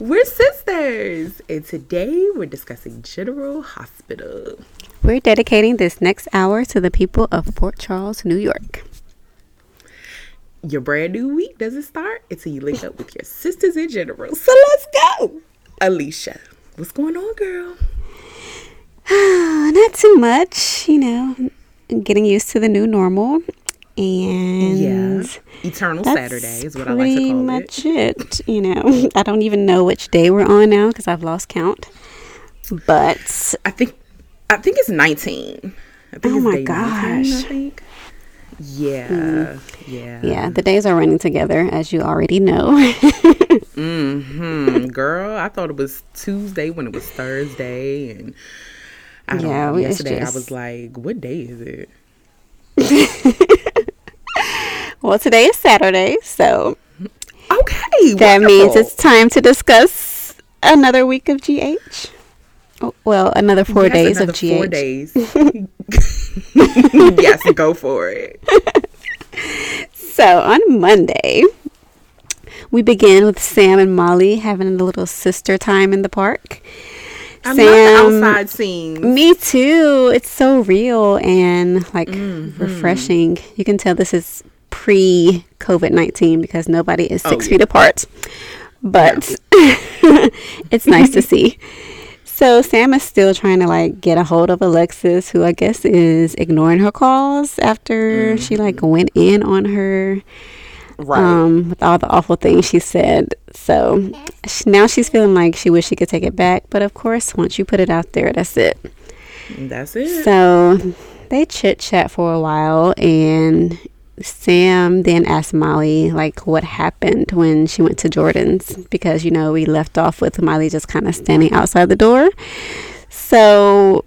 We're sisters, and today we're discussing General Hospital. We're dedicating this next hour to the people of Port Charles, New York. Your brand new week doesn't start until you link up with your sisters in general. So let's go. Alicia, what's going on, girl? Not too much, you know, getting used to the new normal. And Yeah. Eternal Saturday is what I like to pretty call much it. it. You know, I don't even know which day we're on now because I've lost count. But I think I think it's 19. I think Oh my day 19, I gosh. think. Yeah. Yeah. yeah, the days are running together, as you already know. Hmm, girl, I thought it was Tuesday when it was Thursday, and I don't Yeah, know. Yesterday I was like, "What day is it?" well, today is Saturday, so Okay, that means it's time to discuss another week of GH. Oh, well, another four Yes, days of GH. Four days. yes, go for it. So on Monday, we begin with Sam and Molly having a little sister time in the park. I love the Sam- outside scene. Me too. It's so real and like Mm-hmm. refreshing. You can tell this is pre COVID 19 because nobody is Oh, six yeah. feet apart. But it's nice to see. So Sam is still trying to like get a hold of Alexis, who I guess is ignoring her calls after she like went in on her Mm-hmm. Right. um, with all the awful things she said. So sh now she's feeling like she wish she could take it back. But of course, once you put it out there, that's it. That's it. So they chit chat for a while, and Sam then asked Molly like what happened when she went to Jordan's because you know we left off with Molly just kind of standing outside the door. So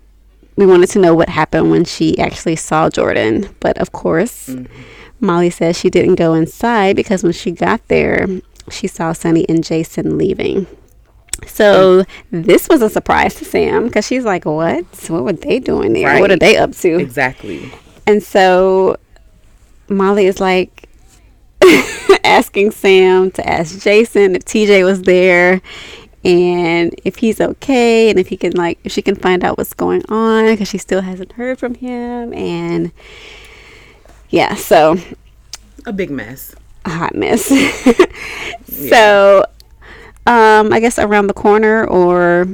we wanted to know what happened when she actually saw Jordan, but of course. Mm-hmm. Molly says she didn't go inside because when she got there, she saw Sonny and Jason leaving. So this was a surprise to Sam because she's like, "What? What were they doing there? What are they up to?" exactly. And so Molly is like asking Sam to ask Jason if TJ was there and if he's okay and if he can like if she can find out what's going on because she still hasn't heard from him and yeah, so A big mess. a hot mess. so, um, I guess around the corner or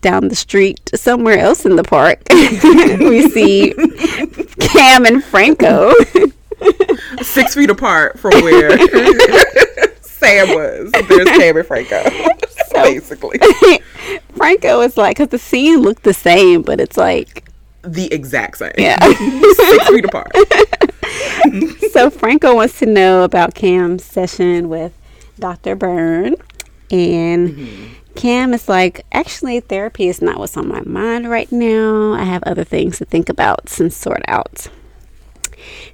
down the street, somewhere else in the park, we see Cam and Franco. Six feet apart from where Sam was. There's Cam and Franco. Basically. Franco is like, because the scene looked the same, but it's like, The exact same. yeah. Six feet apart. so Franco wants to know about Cam's session with Dr. Byrne. And mm-hmm. Cam is like, actually, therapy is not what's on my mind right now. I have other things to think about and sort out.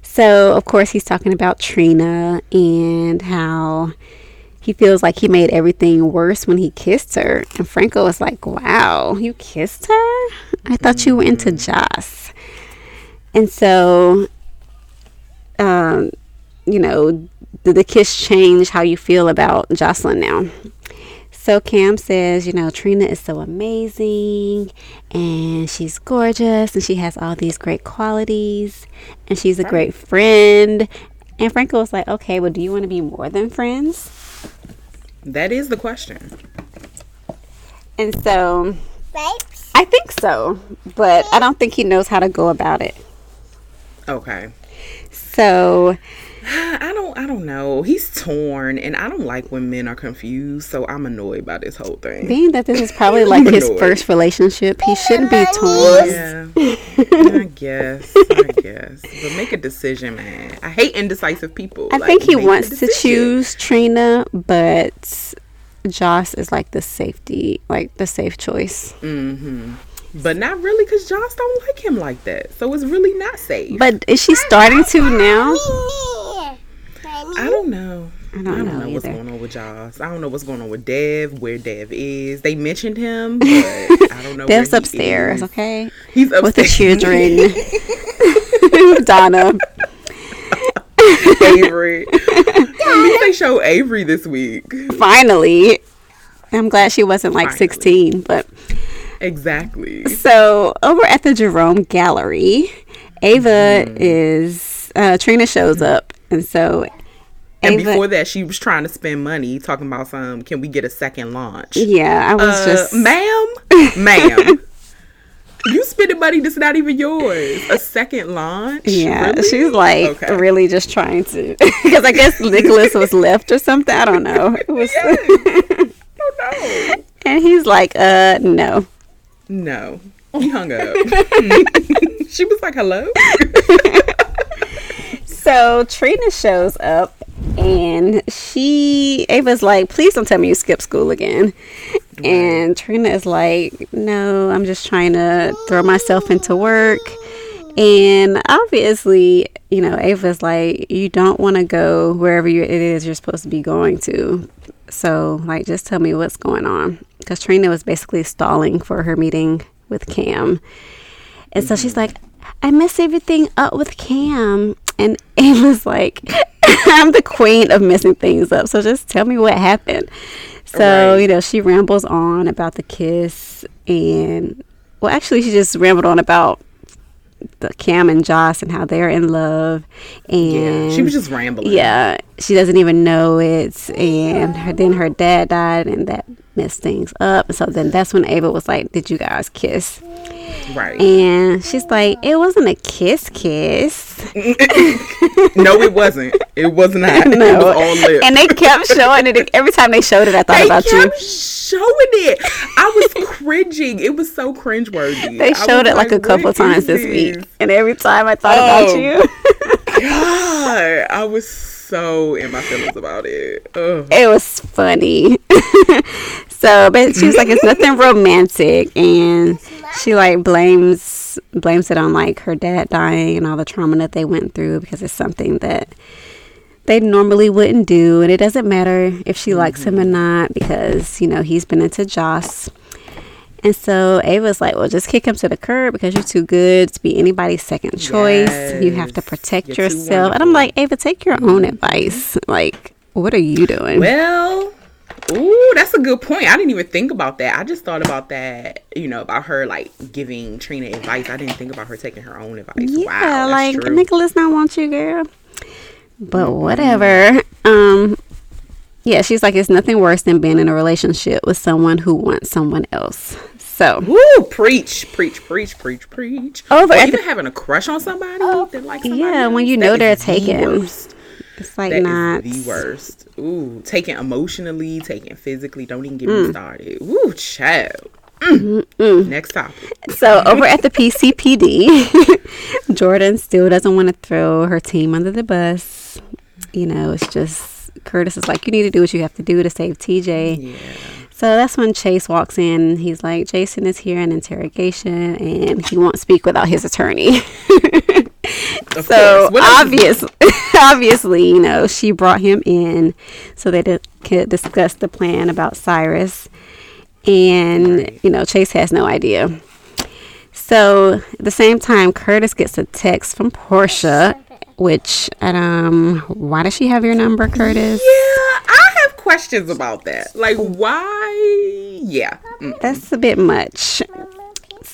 So, of course, he's talking about Trina and how he feels like he made everything worse when he kissed her. And Franco was like, wow, you kissed her? I thought you were into Joss. And so um, you know, did the kiss change how you feel about Josslyn now? So Cam says, you know, Trina is so amazing and she's gorgeous and she has all these great qualities and she's a great friend. And Franco was like, okay, well, do you want to be more than friends? That is the question. And so I think so, but I don't think he knows how to go about it. Okay. So I don't I don't know. He's torn and I don't like when men are confused, so I'm annoyed by this whole thing. being that this is probably like his annoyed. first relationship, he shouldn't be torn. Yeah. I guess. I guess. But make a decision, man. I hate indecisive people. I Like, think he wants to choose Trina, but Joss is like the safety, like the safe choice. Mm-hmm but not really because Joss don't like him like that. So it's really not safe. But is she starting to now? I don't know. I don't know what's going on with Joss. I don't know what's going on with Dev, where Dev is. They mentioned him, but I don't know. Dev's where he upstairs, okay, He's upstairs with the children. Donna. Avery. At least they show Avery this week. Finally, I'm glad she wasn't like Finally. 16, but Exactly. so over at the Jerome Gallery, Ava Mm-hmm. is uh, Trina shows up, and so And Ava, before that, she was trying to spend money talking about some. Can we get a second launch? yeah, I was Uh, just ma'am, ma'am. You spending money that's not even yours. A second launch? Yeah, Really? she's like Okay. really just trying to, because I guess Nikolas was left or something. I don't know. It was, Oh no. and he's like, uh, no. No. He hung up. she was like, hello? So Trina shows up, and she Ava's like, please don't tell me you skipped school again. And Trina is like, no, I'm just trying to throw myself into work. And obviously, you know, Ava's like, you don't want to go wherever you, it is you're supposed to be going to. So, like, just tell me what's going on. Because Trina was basically stalling for her meeting with Cam. And so she's mm-hmm. like, I messed everything up with Cam. And Ava's like, I'm the queen of messing things up. So just tell me what happened. So, Right. you know, she rambles on about the kiss. And, well, actually, she just rambled on about the Cam and Joss and how they're in love. And Yeah. She was just rambling. yeah, she doesn't even know it. And her, then her dad died, and that messed things up. So then that's when Ava was like, Did you guys kiss? Right. And she's like, It wasn't a kiss, kiss. no, it wasn't. It was not. It was all lips. And they kept showing it. Every time they showed it, I thought they about you. showing it. I was cringing. It was so cringeworthy. They showed it like a couple times this week. And every time I thought Oh. about you. God, I was so in my feelings about it. Ugh. it was funny. so, but she was like, it's nothing romantic, and she like blames blames it on like her dad dying and all the trauma that they went through because it's something that they normally wouldn't do, and it doesn't matter if she likes him or mm-hmm. not because you know he's been into Joss. And so Ava's like, well, just kick him to the curb because you're too good to be anybody's second choice. You have to protect You're yourself. And I'm like, Ava, take your own advice. Like, what are you doing? Well, ooh, that's a good point. I didn't even think about that. I just thought about that, you know, about her like giving Trina advice. I didn't think about her taking her own advice. Yeah, wow, like true. Mm-hmm. Nikolas not want you, girl. But whatever. Um, yeah, she's like, it's nothing worse than being in a relationship with someone who wants someone else. So Woo, preach, preach, preach, preach, preach. Over or even the- having a crush on somebody oh, that likes somebody yeah, when you know they're the taken. worst. it's like That not. the worst. Ooh, taking emotionally, taking physically. Don't even get Mm. me started. Ooh, child. Mm. Next topic. So over at the PCPD, Jordan still doesn't want to throw her team under the bus. You know, it's just Curtis is like, you need to do what you have to do to save TJ. Yeah. So that's when Chase walks in. He's like, Jason is here in interrogation and he won't speak without his attorney. So course. What else is- obvious, obviously, you know, she brought him in so they could discuss the plan about Cyrus. And, Right. you know, Chase has no idea. So at the same time, Curtis gets a text from Portia, which, um, why does she have your number, Curtis? Yeah, I have questions about that. Like, why? Yeah. Mm. That's a bit much. So-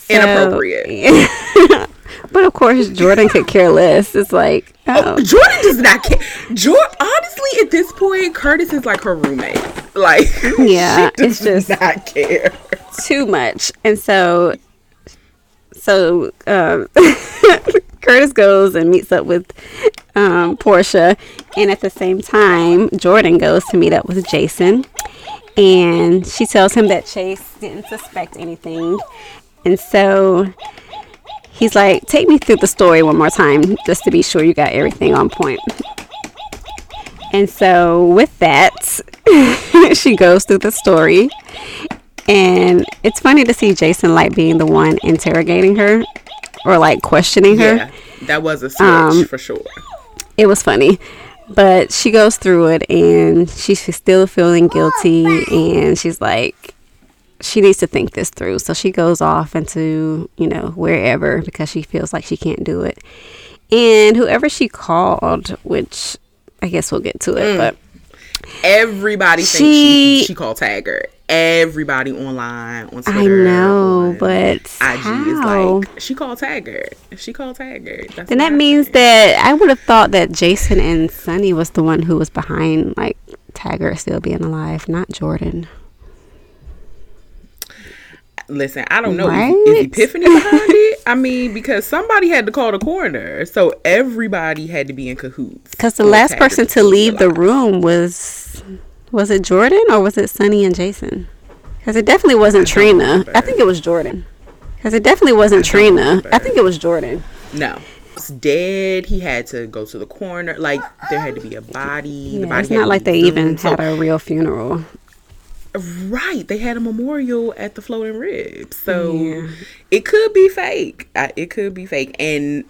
Inappropriate. but of course, Jordan could care less. It's like, oh, Jordan does not care. Jordan, honestly, at this point, Curtis is like her roommate. Like, Yeah, she does it's just- not care. too much. And so, so um, Curtis goes and meets up with um, Portia, and at the same time, Jordan goes to meet up with Jason, and she tells him that Chase didn't suspect anything, and so. He's like, take me through the story one more time just to be sure you got everything on point. And so, with that, she goes through the story. And it's funny to see Jason like being the one interrogating her or like questioning her. Yeah, that was a switch Um, for sure. It was funny. But she goes through it and she's still feeling guilty. And she's like, she needs to think this through. So she goes off into, you know, wherever because she feels like she can't do it. And whoever she called, which I guess we'll get to Mm. it, but Everybody thinks She- she she called Taggart. everybody online on Twitter. I know, but IG how? is like she called Taggart. She called Taggart. That's Then that means that I would have thought that Jason and Sonny was the one who was behind like Taggart still being alive, not Jordan. Listen, I don't know. Is, Right? is Epiphany behind it? I mean, because somebody had to call the coroner, so everybody had to be in cahoots. Because the last person to leave the room was was it Jordan or was it Sonny and Jason? Because it definitely wasn't don't Trina. remember. I think it was Jordan. Because it definitely wasn't don't Trina. remember. I think it was Jordan. No. Was dead. He had to go to the coroner. Like there had to be a body. the Yeah, body it's not like they even. So- had a real funeral. Right, they had a memorial at the Floating Ribs, so Yeah. it could be fake. It could be fake. And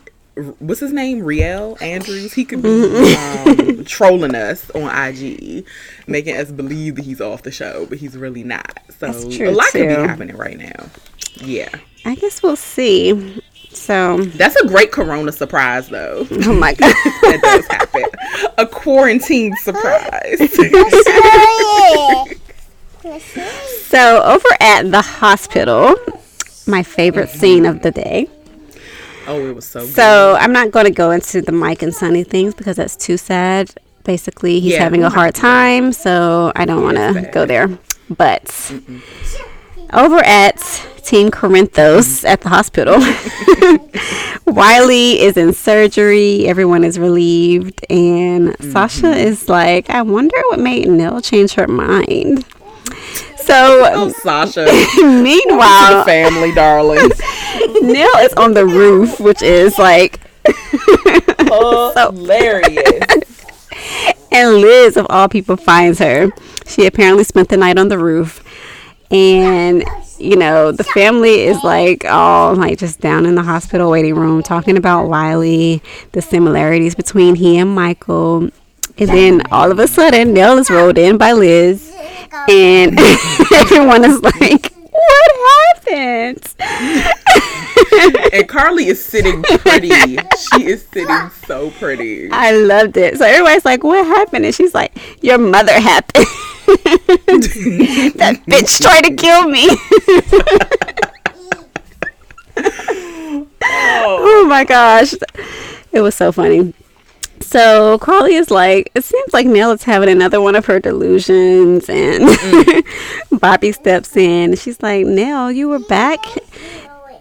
what's his name? Réal Andrews. He could be um, trolling us on IG, making us believe that he's off the show, but he's really not. So That's true, a lot could be happening right now. Yeah, I guess we'll see. So, that's a great Corona surprise, though. oh my god. that does happen. A quarantine surprise. So over at the hospital, my favorite scene of the day. oh, it was so. good. So I'm not going to go into the Mike and Sonny things because that's too sad. Basically, he's Yeah, having a hard time, so I don't want to go there. But over at Team Corinthos at the hospital, Wiley is in surgery. Everyone is relieved, and Sasha Mm-hmm. is like, "I wonder what made Nell change her mind." Oh, So, Sasha. meanwhile, family, darling. Nell is on the roof, which is like, Hilarious. and Liz, of all people, finds her. She apparently spent the night on the roof, and you know the family is like all like just down in the hospital waiting room talking about Wiley, the similarities between he and Michael, and then all of a sudden Nell is rolled in by Liz, Um, and everyone is like, "What happened?" and Carly is sitting pretty. She is sitting so pretty. I loved it. So everybody's like, "What happened?" And she's like, "Your mother happened." that bitch tried to kill me. oh my gosh, it was so funny. So Carly is like, it seems like Nell is having another one of her delusions, and Bobby steps in. She's like, Nell, you were back.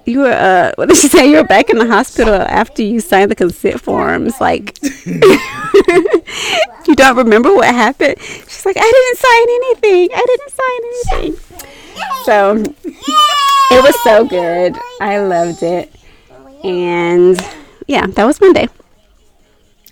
You were, uh, what did she say? You were back in the hospital after you signed the consent forms. Like, you don't remember what happened? She's like, I didn't sign anything. I didn't sign anything. So it was so good. I loved it. And yeah, that was Monday.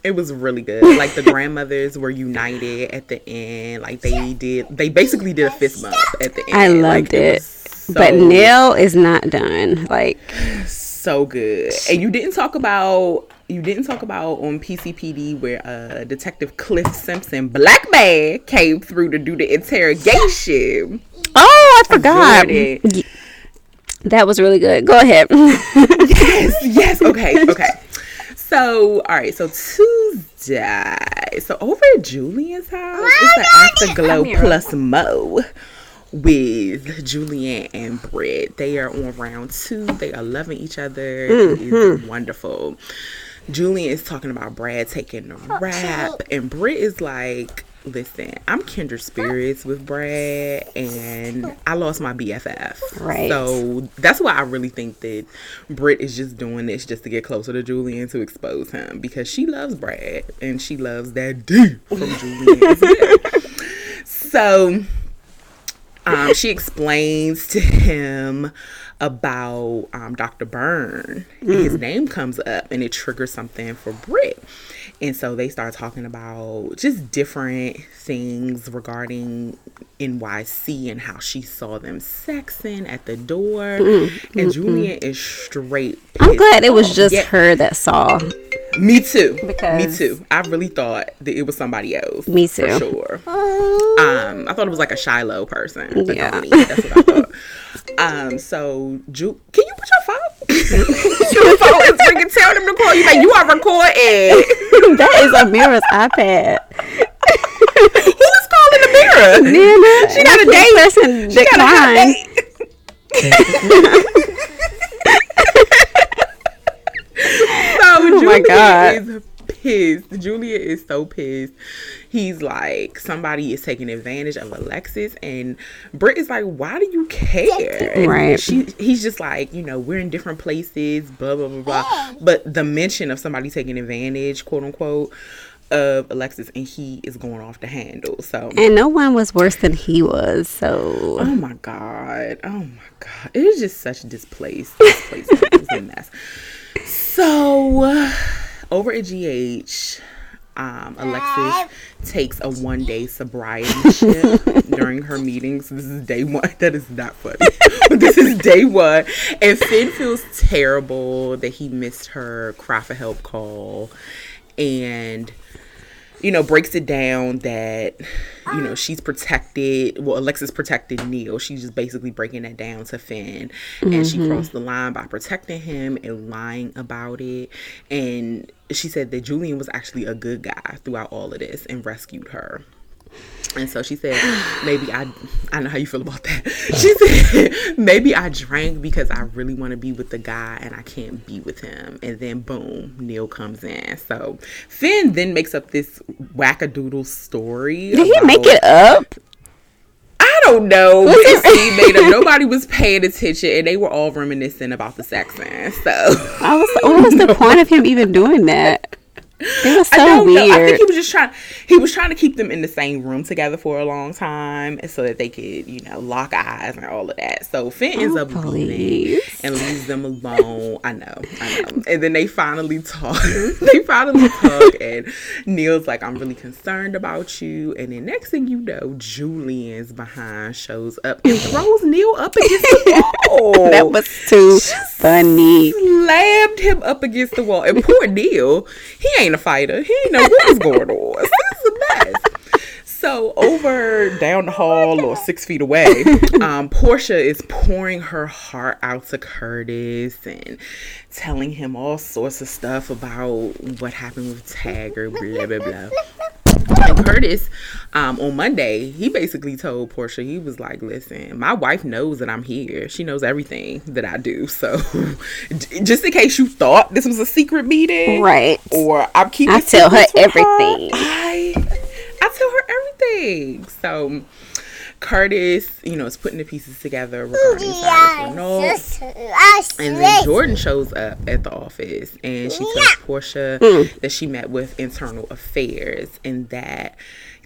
It was really good. Like the grandmothers were united at the end. Like they did. They basically did a fist bump at the end. I Like, loved it. was but so- Neil is not done. Like, so good. And you didn't talk about you didn't talk about on PCPD where uh Detective Cliff Simpson, black man, came through to do the interrogation. oh, I forgot. It. Y- That was really good. Go ahead. yes, yes. Okay, okay. So, all right. So Tuesday. So over at Julian's house, it's the Afterglow plus Mo with Julian and Britt. They are on round two. They are loving each other. It is wonderful. Julian is talking about Brad taking the rap, and Britt is like, "Listen, I'm kindred spirits with Brad, and I lost my BFF. Right. So that's why I really think that Britt is just doing this just to get closer to Julian to expose him because she loves Brad and she loves that D from Julian. So um, she explains to him about um, Dr. Byrne. And his name comes up and it triggers something for Britt. And so they start talking about just different things regarding NYC and how she saw them sexing at the door. and Julian is straight. I'm glad it was just Yeah, her that saw. Me too. me too. I really thought that it was somebody else. Me For too. sure. Um, I thought it was like a Shiloh person. Yeah. That's what I thought. Um, so Ju- can you put your phone? your phone is ringing. Tell them to call you. Like you are recording. that is Amira's iPad. Who is calling Amira? Nana, She got a and I keep date. pressing She got a date. So Oh my God. is pissed. Julia is so pissed. He's like, somebody is taking advantage of Alexis, and Britt is like, why do you care? And Right. She, he's just like, you know, we're in different places, blah blah blah blah. But the mention of somebody taking advantage, quote unquote, of Alexis, and he is going off the handle. So. And no one was worse than he was. So Oh my god! Oh my god! It is just such displaced, displaced It a mess. So uh, over at GH, um, Alexis takes a one day sobriety shift during her meetings. This is day one. That is not funny. this is day one, and Finn feels terrible that he missed her cry for help call, and you know, breaks it down that, you know, she's protected. Well, Alexis protected Neil. She's just basically breaking that down to Finn. And she crossed the line by protecting him and lying about it. And she said that Julian was actually a good guy throughout all of this and rescued her. And so she said, maybe I, I know how you feel about that. She said, maybe I drank because I really want to be with the guy and I can't be with him. And then boom, Neil comes in. So Finn then makes up this wackadoodle story. did he make it up? I don't know. But it's he made up. Nobody was paying attention and they were all reminiscing about the sex man. So I was. What was the point of him even doing that? It was I so don't know. I think he was just trying. He was trying to keep them in the same room together for a long time, so that they could, you know, lock eyes and all of that. So Finn ends Oh, up leaving and leaves them alone. I know, I know. And then they finally talk. they finally talk, and Neil's like, "I'm really concerned about you." And then next thing you know, Julian's behind shows up and throws Neil up against the wall. that was too funny. slammed him up against the wall. And poor Neil, he ain't a fighter. He ain't know what was going on. So it's a mess. So over down the hall or six feet away, um, Portia is pouring her heart out to Curtis and telling him all sorts of stuff about what happened with Tagger, blah blah blah. And Curtis, um, on Monday, he basically told Portia, he was like, "Listen, my wife knows that I'm here. She knows everything that I do. So, just in case you thought this was a secret meeting, Right. Or I'm keeping I tell her everything. I, I tell her everything. So, Curtis, you know, is putting the pieces together regarding Cyrus Renault. And then Jordan shows up at the office and she tells Portia hmm. that she met with internal affairs and that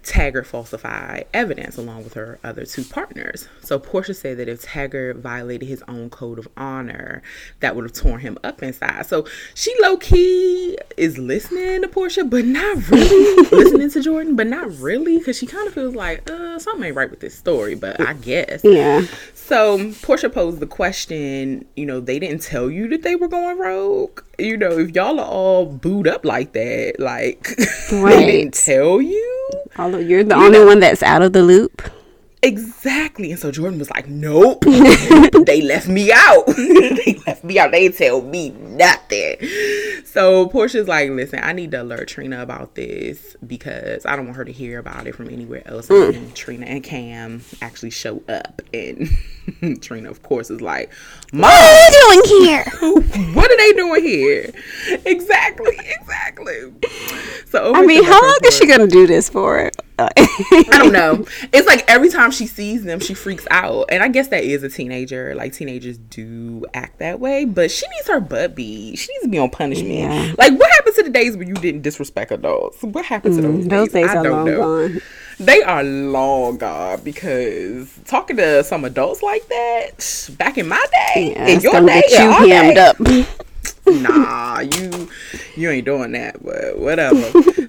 Taggart falsified evidence along with her other two partners. So Portia said that if Taggart violated his own code of honor, that would have torn him up inside. So she low key is listening to Portia, but not really listening to Jordan, but not really because she kind of feels like uh something ain't right with this story. But I guess Yeah. so Portia posed the question, you know, they didn't tell you that they were going rogue. You know, if y'all are all booed up like that, like they didn't tell you. Although you're the only one that's out of the loop. Exactly. And so Jordan was like, Nope. they left me out. they left me out. They tell me nothing. So Portia's like, listen, I need to alert Trina about this because I don't want her to hear about it from anywhere else. And mm. Trina and Cam actually show up and Trina, of course, is like, Mom, What are you doing here? what are they doing here? Exactly, exactly. So I mean, how long is she gonna do this for? I don't know. It's like every time she sees them, she freaks out. And I guess that is a teenager. Like teenagers do act that way, but she needs her butt beat. She needs to be on punishment. Yeah. Like what happened to the days when you didn't disrespect adults? What happened to those, Mm, Those days I are long gone. They are long gone because talking to some adults like that back in my day, Yeah, in your day, you hemmed day, up. nah, you you ain't doing that, but whatever.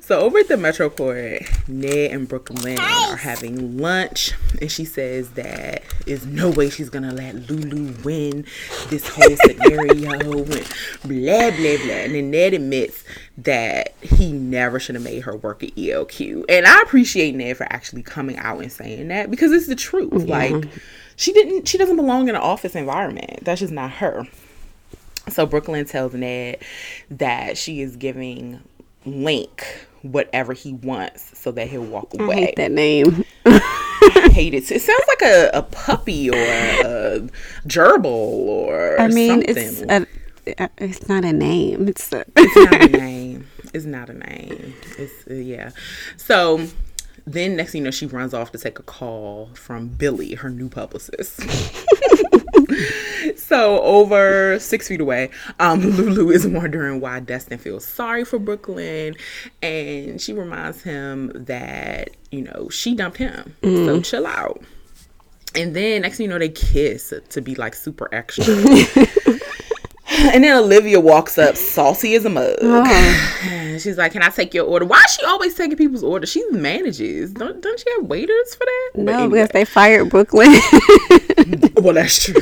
so over at the Metro Court, Ned and Brook Lynn are having lunch, and she says that is no way she's gonna let Lulu win this whole scenario, and blah blah blah. And then Ned admits that he never should have made her work at ELQ, and I appreciate Ned for actually coming out and saying that because it's the truth. Like she didn't, she doesn't belong in an office environment. That's just not her. So Brook Lynn tells Ned that she is giving Linc whatever he wants so that he'll walk I away. hate that name. I hate it. It sounds like a, a puppy or a, gerbil or I mean, something. it's a, it's not a name. It's a, it's not a name. It's not a name. It's uh, yeah. So then next thing you know, she runs off to take a call from Billy, her new publicist. so over six feet away, um, Lulu is wondering why Dustin feels sorry for Brook Lynn, and she reminds him that you know she dumped him, so chill out. And then next thing you know, they kiss to be like super extra. And then Olivia walks up, saucy as a mug. And She's like, "Can I take your order?" Why is she always taking people's orders? She manages. Don't don't she have waiters for that? No, anyway. because they fired Brook Lynn. well, that's true.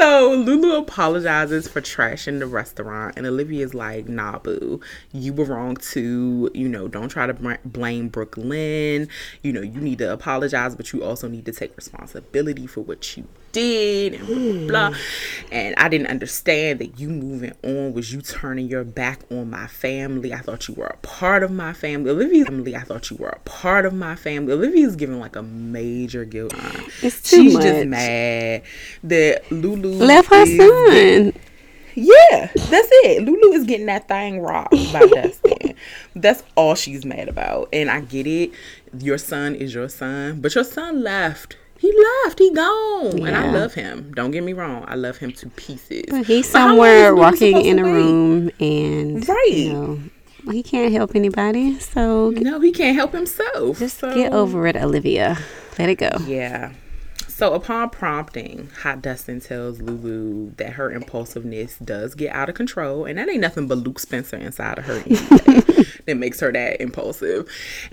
so Lulu apologizes for trashing the restaurant, and Olivia's like, "Nah, boo, you were wrong too. You know, don't try to blame Brook Lynn. You know, you need to apologize, but you also need to take responsibility for what you." Did and blah, blah, blah. and I didn't understand that you moving on was you turning your back on my family. I thought you were a part of my family. Olivia's family. I thought you were a part of my family. Olivia's giving like a major guilt. It's too She's much. just mad that Lulu Left her son. Yeah, that's it. Lulu is getting that thing rocked by Dustin. That's all she's mad about. And I get it. Your son is your son, but your son left. He left. He gone. And I love him. Don't get me wrong. I love him to pieces. But he's But somewhere Lulu walking in a room and Right. you know he can't help anybody. So No, he can't help himself. just So- get over it, Olivia. Let it go. Yeah. So upon prompting, Hot Dustin tells Lulu that her impulsiveness does get out of control, and that ain't nothing but Luke Spencer inside of her that makes her that impulsive.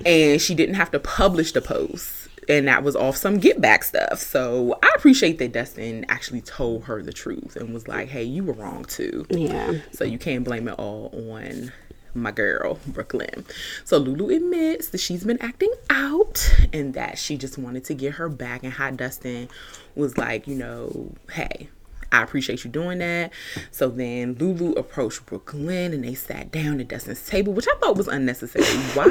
And she didn't have to publish the post, and that was off some get back stuff. So I appreciate that Dustin actually told her the truth and was like, "Hey, you were wrong too." Yeah. So you can't blame it all on my girl, Brook Lynn. So Lulu admits that she's been acting out and that she just wanted to get her back. And Hot Dustin was like, you know, hey, I appreciate you doing that. So then Lulu approached Brook Lynn and they sat down at Dustin's table, which I thought was unnecessary. Why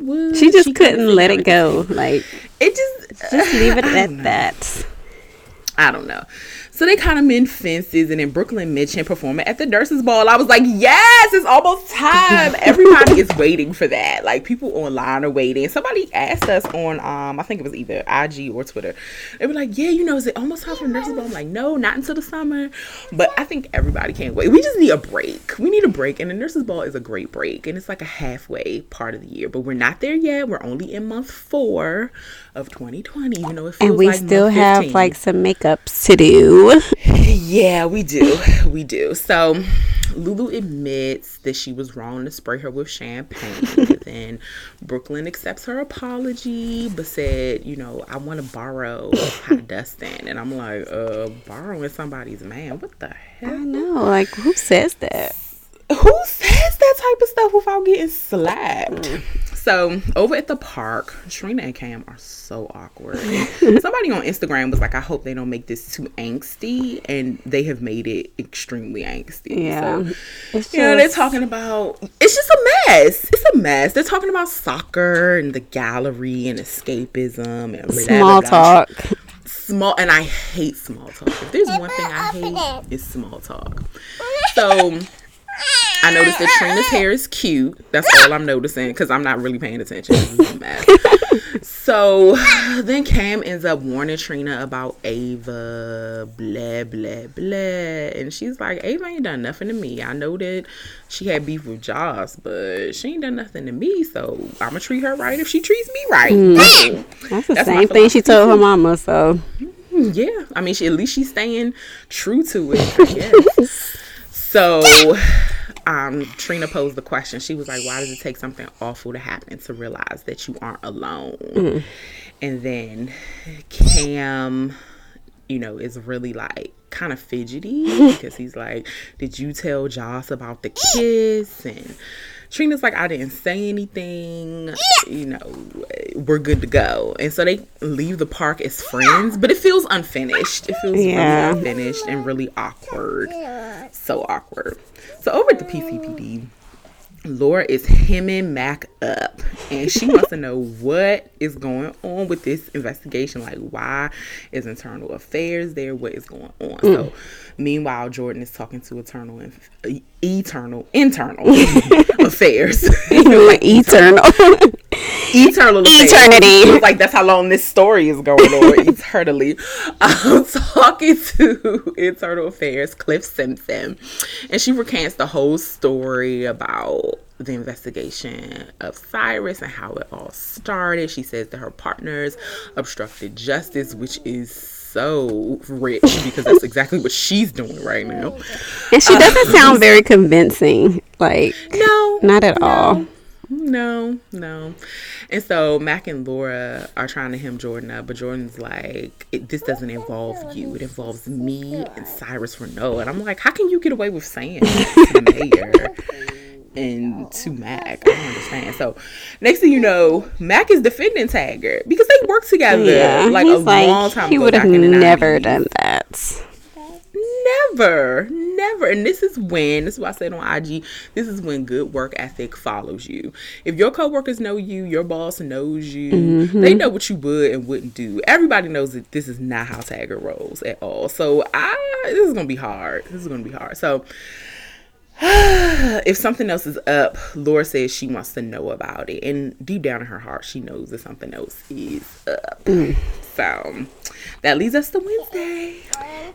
would She just come couldn't let it go. Like? It just just leave it at that. I don't know. So they kind of mend fences, and then Brook Lynn mentioned performing at the nurses' ball. I was like, yes, it's almost time. Everybody is waiting for that. Like people online are waiting. Somebody asked us on, um, I think it was either IG or Twitter. They were like, yeah, you know, is it almost time for the nurses' ball? I'm like, no, not until the summer. But I think everybody can't wait. We just need a break. We need a break, and the nurses' ball is a great break, and it's like a halfway part of the year. But we're not there yet. We're only in month four of 2020. Even though it feels And we like still have 15. like some makeups to do. Yeah, we do. We do. So Lulu admits that she was wrong to spray her with champagne. then Brook Lynn accepts her apology, but said, you know, I want to borrow Hot Dustin. And I'm like, uh, borrowing somebody's man. What the hell? I know. Like who says that? Who says that type of stuff without getting slapped? So over at the park, Trina and Cam are so awkward. Somebody on Instagram was like, "I hope they don't make this too angsty," and they have made it extremely angsty. Yeah. So, It's you know, they're talking about it's just a mess. It's a mess. They're talking about soccer and the gallery and escapism and Small talk. Small and I hate small talk. If there's one thing I hate, it's small talk. So I noticed that Trina's hair is cute. That's all I'm noticing because I'm not really paying attention. This is a mess. So then Cam ends up warning Trina about Ava, blah, blah, blah. And she's like, Ava ain't done nothing to me. I know that she had beef with Joss, but she ain't done nothing to me. So I'm going to treat her right if she treats me right. Hmm. Boom. That's the That's same thing she told her mama. So mm-hmm. Yeah, I mean, she at least she's staying true to it. I guess. so, um, Trina posed the question. She was like, "Why does it take something awful to happen to realize that you aren't alone?" And then Cam, you know, is really like kind of fidgety because he's like, "Did you tell Joss about the kiss?" And Trina's like, "I didn't say anything. You know, we're good to go." And so they leave the park as friends, but it feels unfinished. It feels Yeah. really unfinished and really awkward. So awkward. So over at the PCPD, Laura is hemming Mac up and she wants to know what is going on with this investigation. Like, why is internal affairs there? What is going on? Mm. So, meanwhile, Jordan is talking to eternal, inf- eternal, internal affairs. You know like eternal. eternal eternity. Like that's how long this story is going on eternally. I'm talking to Internal Affairs, Cliff Simpson, and she recants the whole story about the investigation of Cyrus and how it all started. She says that her partners obstructed justice, which is so rich because that's exactly what she's doing right now. And she doesn't uh, sound very convincing. Like, no, not at no. all. No, no. And so Mac and Laura are trying to hem Jordan up, but Jordan's like, this doesn't involve you. It involves me and Cyrus Renault. And I'm like, how can you get away with saying that mayor? and to Mac. I don't understand. So next thing you know, Mac is defending Taggart because they work together yeah, like a like, long time he ago. He would have never done that. Never, never. And this is when, this is what I said on IG, this is when good work ethic follows you. If your coworkers know you, your boss knows you, mm-hmm. they know what you would and wouldn't do. Everybody knows that this is not how Taggart rolls at all. So I this is gonna be hard. This is gonna be hard. So if something else is up, Laura says she wants to know about it. And deep down in her heart, she knows that something else is up. Mm. So that leads us to Wednesday.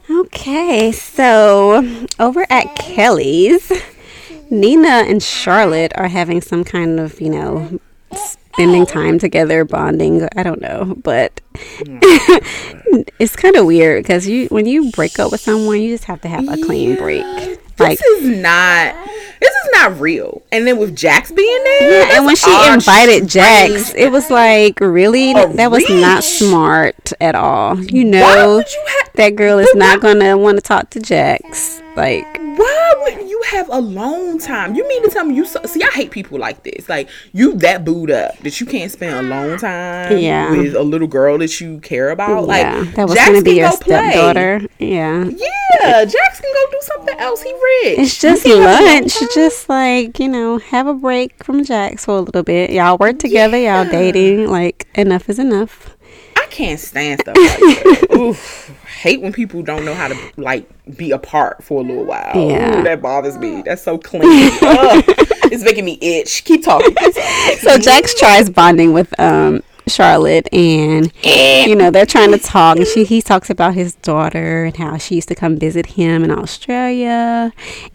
Okay, so over at Kelly's, Nina and Charlotte are having some kind of, you know, spending time together, bonding. I don't know, but it's kind of weird because you when you break up with someone, you just have to have a clean yeah. break. Like, this is not this is not real. And then with Jax being there, yeah, and when she invited Jax, it was like really that was not smart at all. You know, you ha- that girl is not gonna want to talk to Jax. Like, why would you have alone time? You mean to tell me you so, see? I hate people like this. Like you that booed up that you can't spend alone time yeah. with a little girl that you care about. Like yeah, that was Jax gonna be your stepdaughter. Yeah, yeah. Jax can go do something else. He rich. It's just lunch. Just like you know, have a break from Jax for a little bit. Y'all work together. Yeah. Y'all dating. Like enough is enough. I can't stand stuff like that. Oof hate when people don't know how to like be apart for a little while. Yeah. Ooh, that bothers me. That's so clean. it's making me itch. Keep talking. so Jax tries bonding with um Charlotte and you know they're trying to talk and she he talks about his daughter and how she used to come visit him in Australia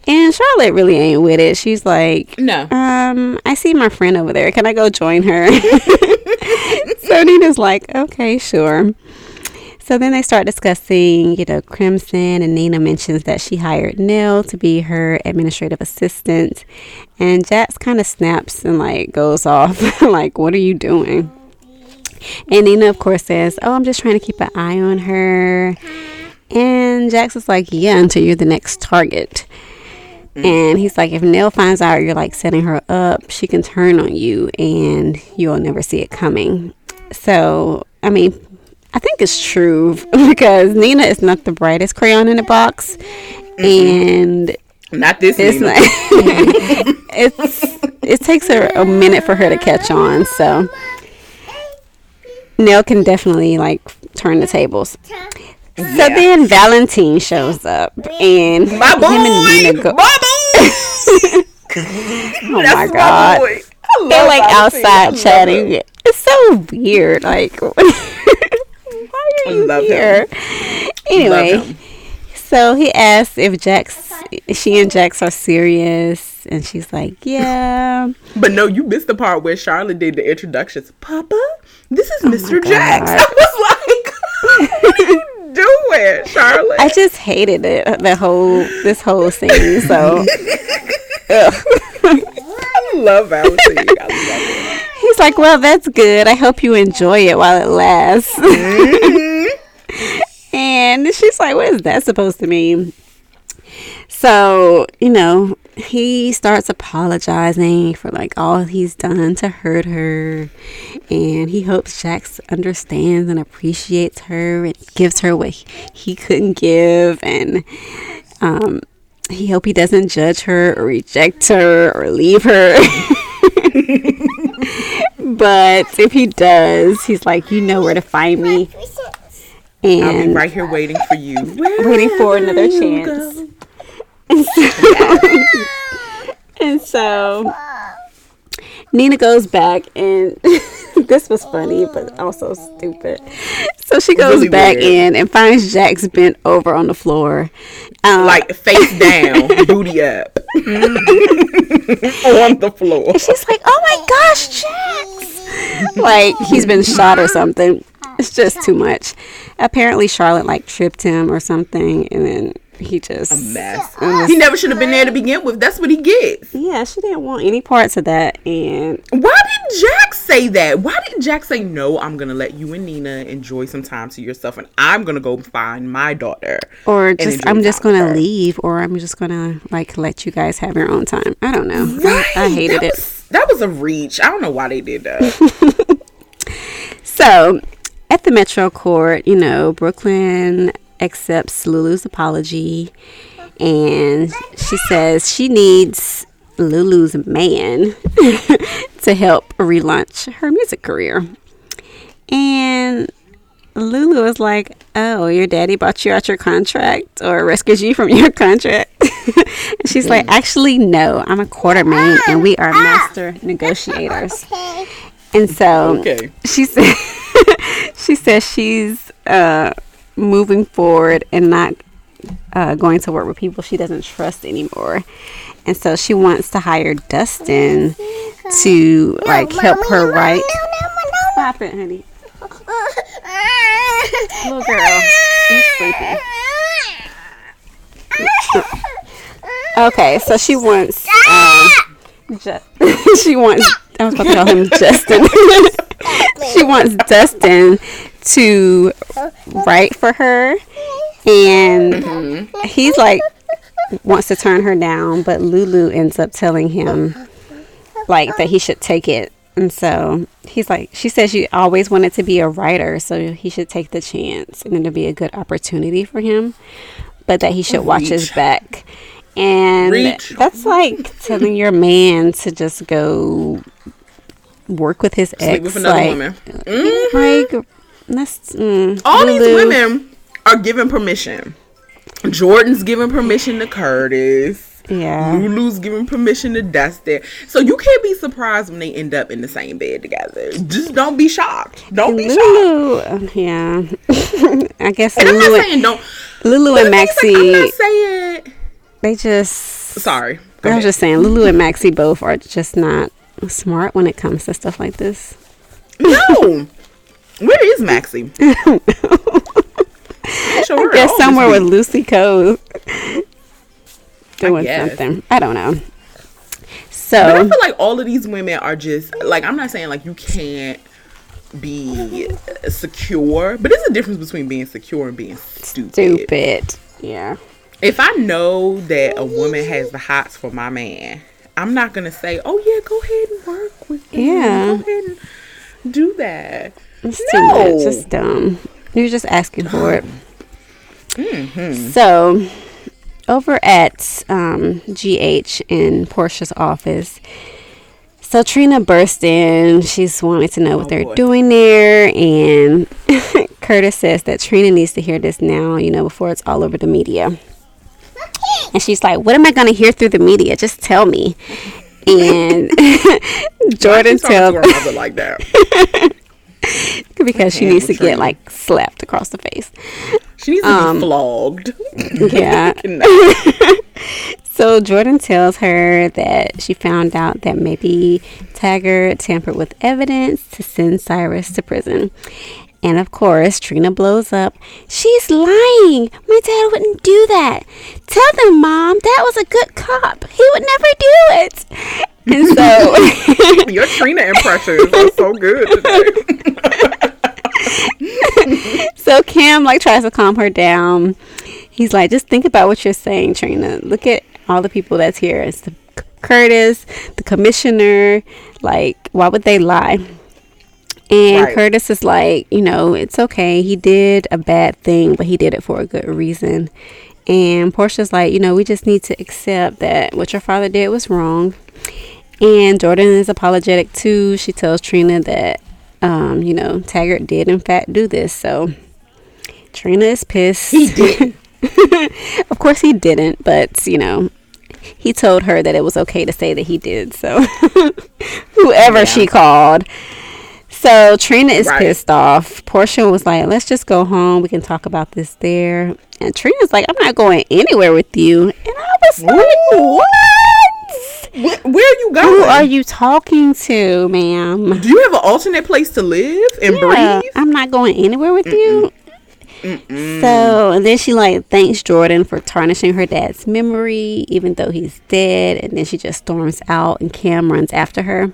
and Charlotte really ain't with it. She's like, No. Um, I see my friend over there. Can I go join her? so Nina's like, Okay, sure. So then they start discussing, you know, Crimson, and Nina mentions that she hired Nell to be her administrative assistant. And Jax kind of snaps and like goes off, like, What are you doing? And Nina, of course, says, Oh, I'm just trying to keep an eye on her. And Jax is like, Yeah, until you're the next target. And he's like, if Nell finds out you're like setting her up, she can turn on you and you'll never see it coming. So, I mean, I think it's true because Nina is not the brightest crayon in the box, and not this. It's not. it's it takes her a minute for her to catch on. So Nell can definitely like turn the tables. So yeah. then Valentine shows up and my boy, him and Nina go. My boy. oh my god. My They're like Valentine. outside chatting. It's so weird. Like why are you here? Him. Anyway, so he asks if Jax, she and Jax are serious, and she's like, "Yeah." But no, you missed the part where Charlotte did the introductions. Papa, this is oh Mr. Jax. I was like, "What are you doing, Charlotte?" I just hated it. Uh, the whole this whole scene. So. I love Valentine. I love it. He's like, well, that's good. I hope you enjoy it while it lasts. Mm-hmm. And she's like, what is that supposed to mean? So, you know, he starts apologizing for like all he's done to hurt her. And he hopes Jax understands and appreciates her and gives her what he couldn't give. And um, he hope he doesn't judge her or reject her or leave her. but if he does, he's like, you know where to find me. I'll be And right here waiting for you. waiting for another chance. go. And so, and so Nina goes back, and this was funny, but also stupid. So she goes Really back weird. in and finds Jax bent over on the floor. Um, Like face down, booty up, on the floor. And she's like, "Oh my gosh, Jax!" like he's been shot or something. It's just too much. Apparently, Charlotte like tripped him or something, and then he just a Mess. He never should have been there to begin with. That's what he gets. Yeah, she didn't want any parts of that, and Why did Jax say that? Why did Jax say no? I'm gonna let you and Nina enjoy some time to yourself, and I'm gonna go find my daughter. or just I'm just gonna leave, or I'm just gonna like let you guys have your own time. I don't know. I, I hated that it. Was, that was a reach. I don't know why they did that. So at the Metro Court, you know, Brook Lynn accepts Lulu's apology, and she says she needs Lulu's man to help relaunch her music career. And Lulu is like, "Oh, your daddy bought you out your contract or rescued you from your contract." and she's like, "Actually, no. I'm a quarter Quartermaine, and we are ah, ah. master negotiators." And so Okay. she said, she says she's uh, moving forward and not uh, going to work with people she doesn't trust anymore. And so she wants to hire Dustin to like help her write. Stop it, honey. Little girl, you're sleepy. Okay, so she wants. Uh, Ju- she wants. I was about to call him Justin. she wants Dustin to write for her, and he's like wants to turn her down, but Lulu ends up telling him like that he should take it. And so he's like, she says she always wanted to be a writer, so he should take the chance, and it'll be a good opportunity for him. But that he should watch his back, and Reach. that's like telling your man to just go work with his Sleep ex. with another like, woman. Mhm. Like that's mm, All these women are given permission. Jordan's giving permission to Curtis. Yeah. Lulu's giving permission to Dustin. So you can't be surprised when they end up in the same bed together. Just don't be shocked. Don't be shocked. Lulu, uh, yeah. I guess And I'm Lulu, not saying don't. Lulu and is, like, I'm Maxie, not saying. they just. Sorry. I was just saying, Lulu and Maxie both are just not smart when it comes to stuff like this. No. Where is Maxie? Sure, I guess somewhere with. Lucy Coe doing guess. something. I don't know. But I feel like all of these women are just like I'm not saying like you can't be secure, but there's a difference between being secure and being stupid. stupid. Yeah. If I know that a woman has the hots for my man, I'm not gonna say, "Oh yeah, go ahead and work with me. Yeah. go ahead and do that." It's too much. It's dumb. You're just asking for it. Mm-hmm. So, over at um, GH in Portia's office, so Trina burst in. She's wanting to know what Oh, they're boy. doing there, and Curtis says that Trina needs to hear this now, you know, before it's all over the media. And she's like, "What am I going to hear through the media? Just tell me." And Jordan tells her mother like that. because she needs to get like slapped across the face. She needs to Um, be flogged. Yeah. So Jordan tells her that she found out that maybe Taggart tampered with evidence to send Cyrus to prison. And of course, Trina blows up. She's lying. My dad wouldn't do that. Tell them, Mom, that was a good cop. He would never do it. And so, Your Trina impressions are so good today. so Cam like tries to calm her down. He's like, just think about what you're saying, Trina. Look at all the people that's here. It's the Curtis, the commissioner. Like, why would they lie? And Right. Curtis is like, you know, it's okay. He did a bad thing, but he did it for a good reason. And Portia's like, you know, we just need to accept that what your father did was wrong. And Jordan is apologetic too. She tells Trina that, um, you know, Taggart did in fact do this. So Trina is pissed. He did. of course he didn't, but you know, he told her that it was okay to say that he did. So whoever Yeah. she called. So Trina is Right. pissed off. Portia was like, "Let's just go home. We can talk about this there." And Trina's like, "I'm not going anywhere with you." And I was like, Ooh. "What? Wh- Where are you going? Who are you talking to, ma'am?" Do you have an alternate place to live and Yeah, breathe? I'm not going anywhere with you. So and then she like thanks Jordan for tarnishing her dad's memory, even though he's dead. And then she just storms out, and Cam runs after her.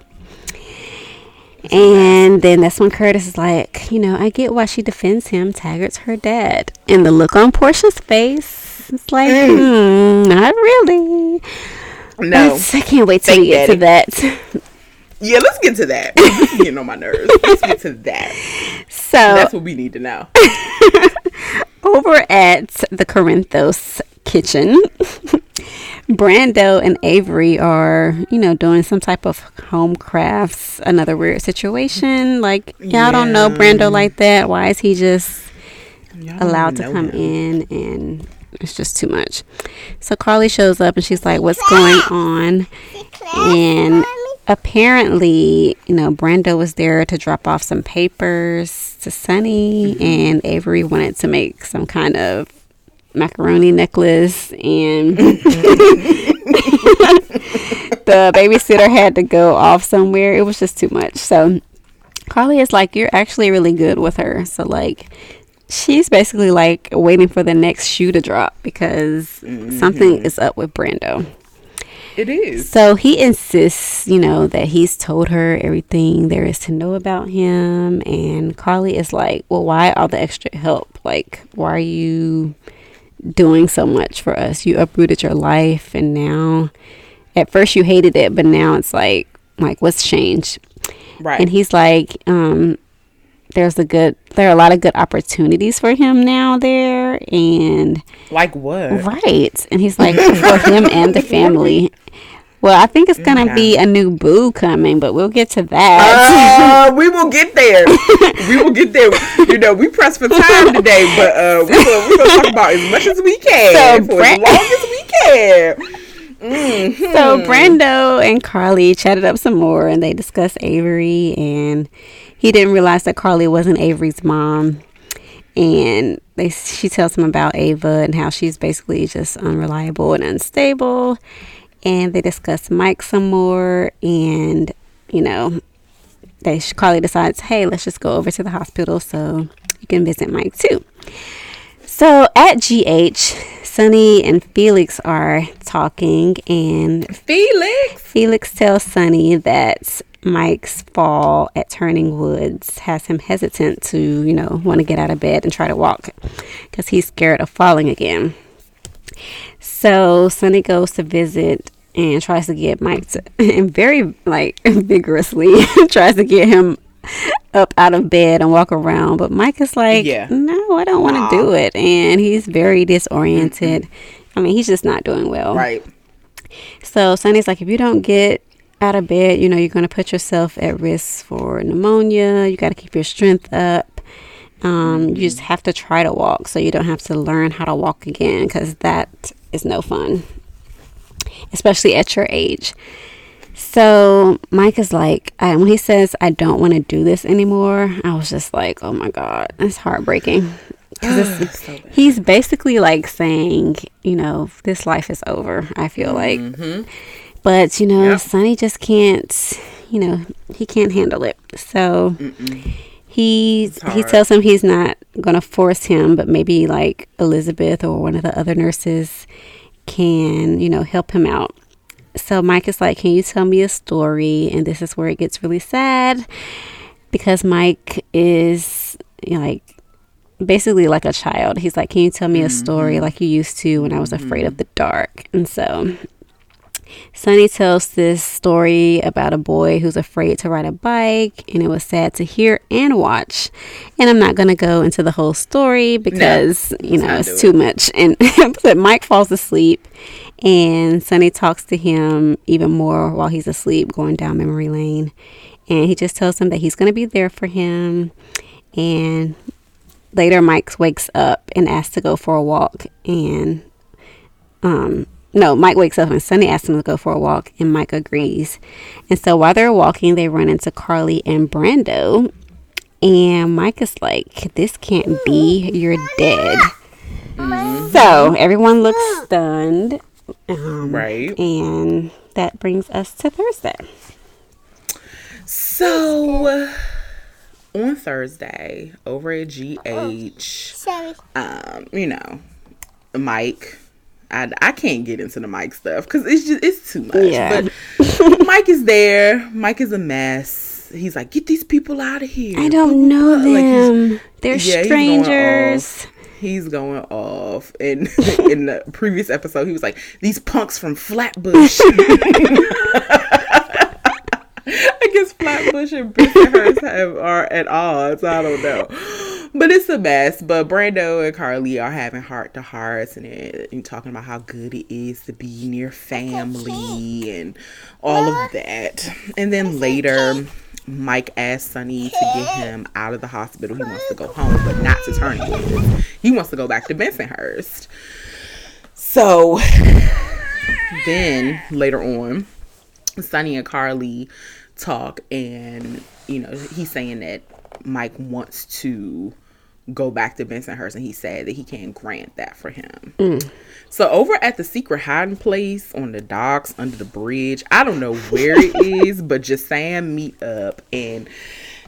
And then that's when Curtis is like, you know, I get why she defends him. Taggart's her dad. And the look on Portia's face, it's like, hmm, not really. No. That's- I can't wait till we get to that. Yeah, let's get to that. This is getting on my nerves. Let's get to that. So That's what we need to know. over at the Corinthos kitchen, Brando and Avery are, you know, doing some type of home crafts. Another weird situation. Like, y'all don't know Brando like that. Why is he just Y'all allowed to come him. in and it's just too much. So Carly shows up and she's like, What's going on? And apparently, you know, Brando was there to drop off some papers to Sonny, mm-hmm. and Avery wanted to make some kind of macaroni necklace, and the babysitter had to go off somewhere. It was just too much. So Carly is like, You're actually really good with her. So, like, she's basically like waiting for the next shoe to drop because mm-hmm. something is up with Brando. It is. So he insists, you know, that he's told her everything there is to know about him. And Carly is like, Well, why all the extra help? Like, why are you doing so much for us? You uprooted your life, and now at first you hated it, but now it's like, like what's changed? Right. And he's like, um, there's a good, there are a lot of good opportunities for him now there, and like what? right. And he's like, for him and the family. Well, I think it's gonna be a new boo coming, but we'll get to that. Uh, we will get there. we will get there. You know, we press for time today, but uh, we will, we will talk about as much as we can So, for as long as we can. Mhm. So Brando and Carly chatted up some more, and they discussed Avery, and he didn't realize that Carly wasn't Avery's mom. And they, she tells him about Ava and how she's basically just unreliable and unstable. And they discuss Mike some more, and you know, they Carly decides, hey, let's just go over to the hospital so you can visit Mike too. So at GH, Sonny and Felix are talking, and Felix. Felix tells Sonny that Mike's fall at Turning Woods has him hesitant to, you know, want to get out of bed and try to walk because he's scared of falling again. So Sonny goes to visit and tries to get Mike to, and very like vigorously tries to get him up out of bed and walk around. But Mike is like, Yeah. no, I don't want to do it. And he's very disoriented. I mean, he's just not doing well. Right. So Sonny's like, if you don't get out of bed, you know, you're going to put yourself at risk for pneumonia. You got to keep your strength up. Um, You just have to try to walk so you don't have to learn how to walk again because that is no fun, especially at your age. So Mike is like, I, when he says, I don't want to do this anymore, I was just like, oh my God, it's heartbreaking. it's- So he's basically like saying, you know, this life is over, I feel like. But, you know, Yep. Sonny just can't, you know, he can't handle it. So he he tells him he's not going to force him, but maybe like Elizabeth or one of the other nurses can, you know, help him out. So Mike is like, "Can you tell me a story?" And this is where it gets really sad because Mike is you know, like basically like a child. He's like, "Can you tell me a story mm-hmm. like you used to when I was afraid of mm-hmm. the dark?" And so Sonny tells this story about a boy who's afraid to ride a bike, and it was sad to hear and watch. And I'm not going to go into the whole story because, no, you know, it's too it. much. And but Mike falls asleep, and Sonny talks to him even more while he's asleep, going down memory lane. And he just tells him that he's going to be there for him. And later, Mike wakes up and asks to go for a walk. And um, no, Mike wakes up and Sonny asks him to go for a walk, and Mike agrees. And so while they're walking, they run into Carly and Brando. And Mike is like, This can't be, you're dead. Mm-hmm. So everyone looks stunned. Um, right. And that brings us to Thursday. So on Thursday over at GH, um, you know, Mike I, I can't get into the Mike stuff because it's just it's too much. Yeah. But Mike is there. Mike is a mess. He's like, get these people out of here. I don't know them. Like They're yeah, strangers. He's going off. And in the previous episode, he was like, these punks from Flatbush. I guess Flatbush and Bensonhurst have are at odds. I don't know but it's a mess. But Brando and Carly are having heart to hearts and, and talking about how good it is to be near family and all of that. And then later, Mike asks Sonny to get him out of the hospital. He wants to go home, but not to turn He wants to go back to Bensonhurst. So then later on, Sonny and Carly talk, and you know he's saying that Mike wants to go back to Bensonhurst, and he said that he can't grant that for him. Mm. So over at the secret hiding place on the docks under the bridge, I don't know where it is, but just Sam meet up and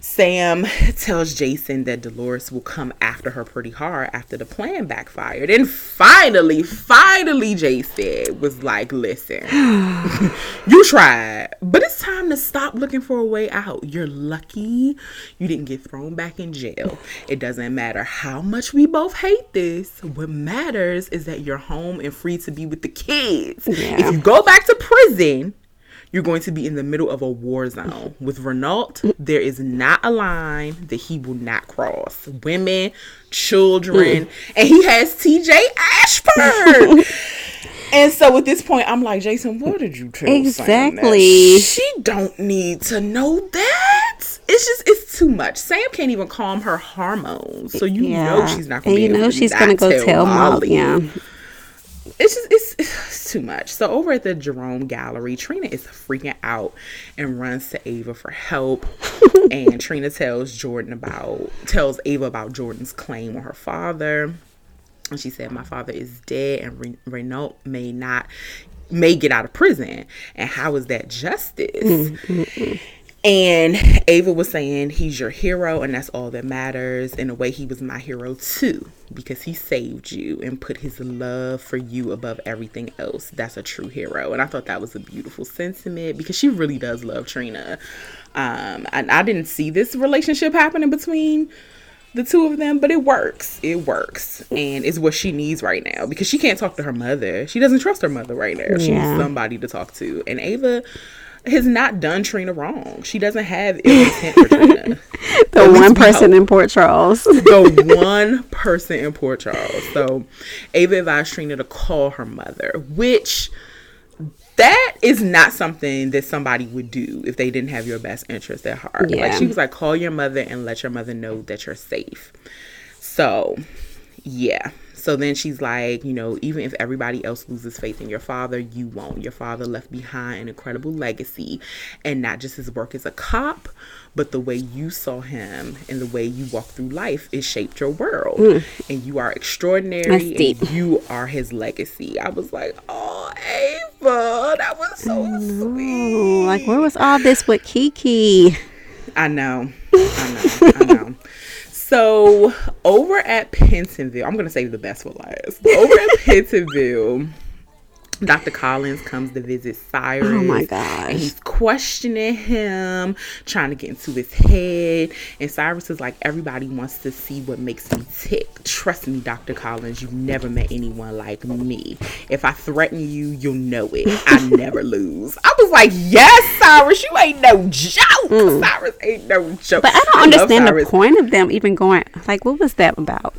Sam tells Jason that Dolores will come after her pretty hard after the plan backfired. And finally, finally, Jason was like, listen, you tried, but it's time to stop looking for a way out. You're lucky you didn't get thrown back in jail. It doesn't matter how much we both hate this. What matters is that you're home and free to be with the kids. Yeah. If you go back to prison, you're going to be in the middle of a war zone. With Renault, there is not a line that he will not cross. Women, children, mm. and he has TJ Ashford. and so at this point, I'm like, Jason, what did you tell exactly? She don't need to know that. It's just it's too much. Sam can't even calm her hormones, so you yeah. know she's not. Gonna and you know she's gonna go tell Molly. Molly. Yeah it's just it's, it's, too much. So over at the Jerome Gallery, Trina is freaking out and runs to Ava for help. and Trina tells Jordan about tells Ava about Jordan's claim on her father. And she said, "My father is dead, and Re- Renault may not may get out of prison. And how is that justice?" Mm-hmm. And Ava was saying he's your hero and that's all that matters. In a way, he was my hero too because he saved you and put his love for you above everything else. That's a true hero. And I thought that was a beautiful sentiment because she really does love Trina. Um, and I didn't see this relationship happening between the two of them, but it works. It works. And it's what she needs right now because she can't talk to her mother. She doesn't trust her mother right now. Yeah. She needs somebody to talk to. And Ava has not done Trina wrong. She doesn't have ill intent for Trina. the one person in Port Charles. the one person in Port Charles. So Ava advised Trina to call her mother, which that is not something that somebody would do if they didn't have your best interest at heart. Yeah. Like she was like, call your mother and let your mother know that you're safe. So yeah. So then she's like, you know, even if everybody else loses faith in your father, you won't. Your father left behind an incredible legacy and not just his work as a cop, but the way you saw him and the way you walk through life it shaped your world. Mm. And you are extraordinary and you are his legacy. I was like, oh, Ava, that was so sweet. Like, where was all this with Kiki? I know. I know. I know. So over at Pentonville, I'm gonna save the best for last. Over at Pentonville, Dr. Collins comes to visit Cyrus. Oh my And gosh. he's questioning him, trying to get into his head. And Cyrus is like, everybody wants to see what makes me tick. Trust me, Dr. Collins, you've never met anyone like me. If I threaten you, you'll know it. I never lose. I was like, yes, Cyrus, you ain't no joke. Cyrus ain't no joke. Mm. But I don't love understand the point of them even going. Like, what was that about?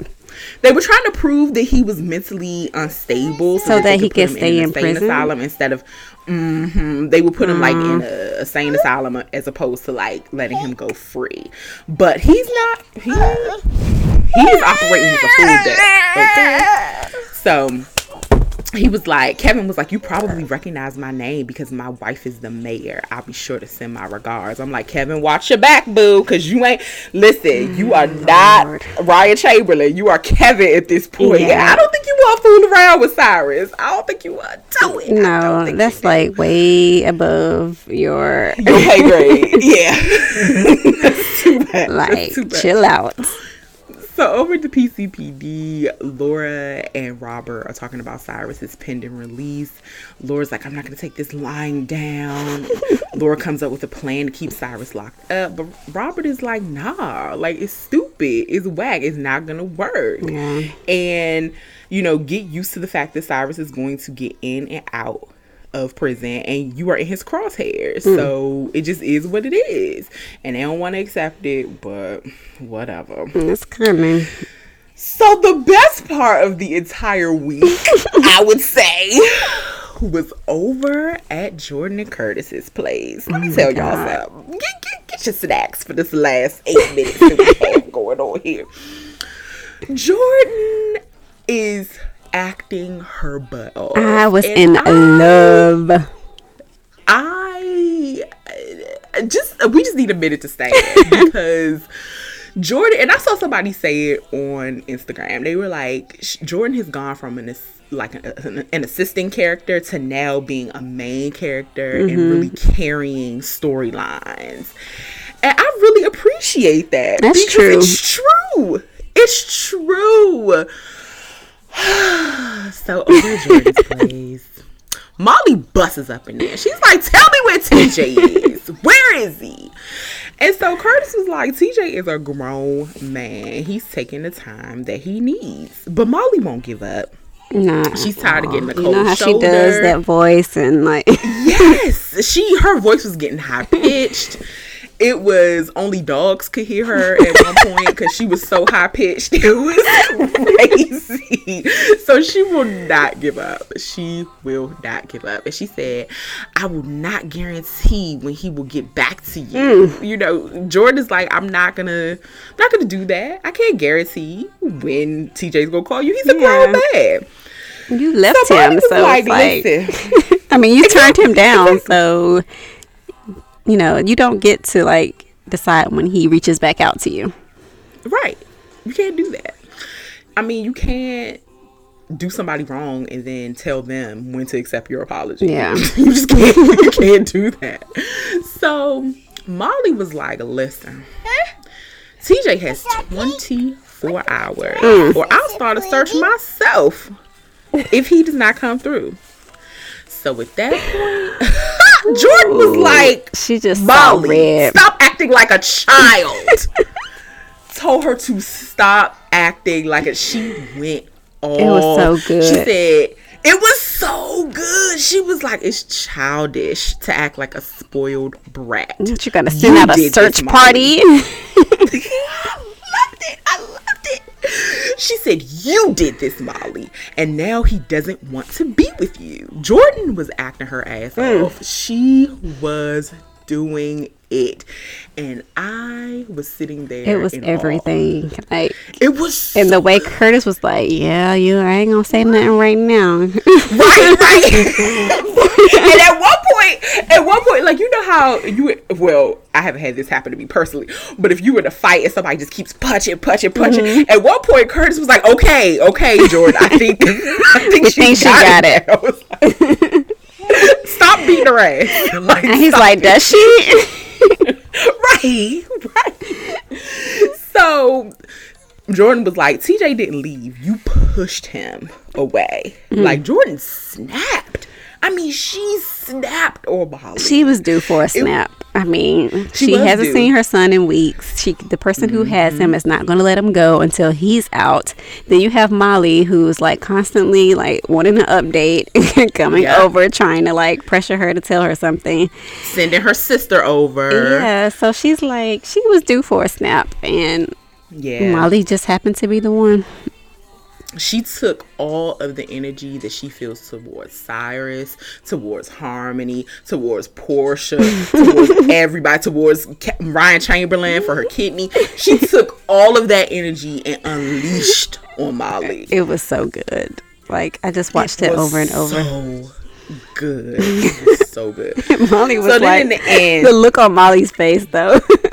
They were trying to prove that he was mentally unstable, So that they he could stay in insane prison? asylum instead of. hmm they would put him like in a sane asylum as opposed to like letting him go free. But he's not. He, he's operating with a deck. Okay, so he was like, Kevin was like, you probably recognize my name because my wife is the mayor. I'll be sure to send my regards. I'm like, Kevin, watch your back, boo, because you ain't. Listen, you are oh, not Lord. Ryan Chamberlain. You are Kevin at this point. Yeah. I don't think you want to fool around with Cyrus. I don't think you want to do it. No, that's like way above your you- your pay grade. yeah. that's too bad. Like too bad. chill out. So over at the PCPD, Laura and Robert are talking about Cyrus's pending release. Laura's like, I'm not gonna take this lying down. Laura comes up with a plan to keep Cyrus locked up, but Robert is like, nah, like it's stupid, it's whack, it's not gonna work. Yeah. And you know, get used to the fact that Cyrus is going to get in and out of prison and you are in his crosshairs. Hmm. So it just is what it is. And they don't want to accept it, but whatever. Hmm, it's coming. So the best part of the entire week, I would say, was over at Jordan and Curtis's place. Let me oh tell y'all something. Get, get, get your snacks for this last eight minutes that we have going on here. Jordan is acting her butt off. I was And in I- love. I just we just need a minute to stand because Jordan and I saw somebody say it on Instagram. They were like, Jordan has gone from an like an, an assistant character to now being a main character and mm-hmm. really carrying storylines. And I really appreciate that. That's true. It's true. It's true. so over Jordan's place. Molly busses up in there. She's like, "Tell me where TJ is. Where is he?" And so Curtis was like, "TJ is a grown man. He's taking the time that he needs." But Molly won't give up. Nah. She's tired of getting the you cold know how shoulder. she does that voice and like Yes, she her voice was getting high pitched. It was only dogs could hear her at one point because she was so high pitched. It was crazy. So she will not give up. She will not give up. And she said, I will not guarantee when he will get back to you. Mm. You know, Jordan's like, I'm not gonna not gonna do that. I can't guarantee when TJ's gonna call you. He's a grown Yeah. man. you left So him. So like, like, listen. I mean, you turned him down, so you know you don't get to like decide when he reaches back out to you. Right. You can't do that. I mean, you can't do somebody wrong and then tell them when to accept your apology. Yeah. you just can't you can't do that. So Molly was like, listen, TJ has 24 hours mm. or I'll start a search myself if he does not come through. So at that point, Jordan was like, She just Molly, stop acting like a child. Told her to stop acting like a. She went all. It was so good. She said it was so good. She was like, it's childish to act like a spoiled brat. Aren't gonna send You out a search party? I loved it. I loved it. She said, You did this, Molly. And now he doesn't want to be with you. Jordan was acting her ass Hmm. off. She was doing it. And I was sitting there. it was awe. everything. Like It was and the way Curtis was like, "Yeah, you, I ain't gonna say nothing right now." right, right. and at one point, at one point, like you know how you well, I haven't had this happen to me personally, but if you were in a fight and somebody just keeps punching, punching, punching, Mm-hmm. at one point Curtis was like, "Okay, okay, Jordan, I think, I think she, think she got, got it." I was like, Stop beating her ass. Like, and he's like, it. "Does she?" right, right. So Jordan was like, TJ didn't leave. You pushed him away. Mm. Like Jordan snapped. I mean, she snapped on Molly. She was due for a snap. I mean, She she, hasn't due. seen her son in weeks. She, the person who has Mm-hmm. him, is not going to let him go until he's out. Then you have Molly, who's like constantly like wanting an update, coming Yeah. over, trying to like pressure her to tell her something. sending her sister over. Yeah, so she's like, she was due for a snap, and Yeah. Molly just happened to be the one. She took all of the energy that she feels towards Cyrus, towards Harmony, towards Portia, towards everybody, towards Ryan Chamberlain for her kidney. She took all of that energy and unleashed on Molly. It was so good. Like I just watched it, was over and over. So good. It was so good. Molly was So like the end- the look on Molly's face though.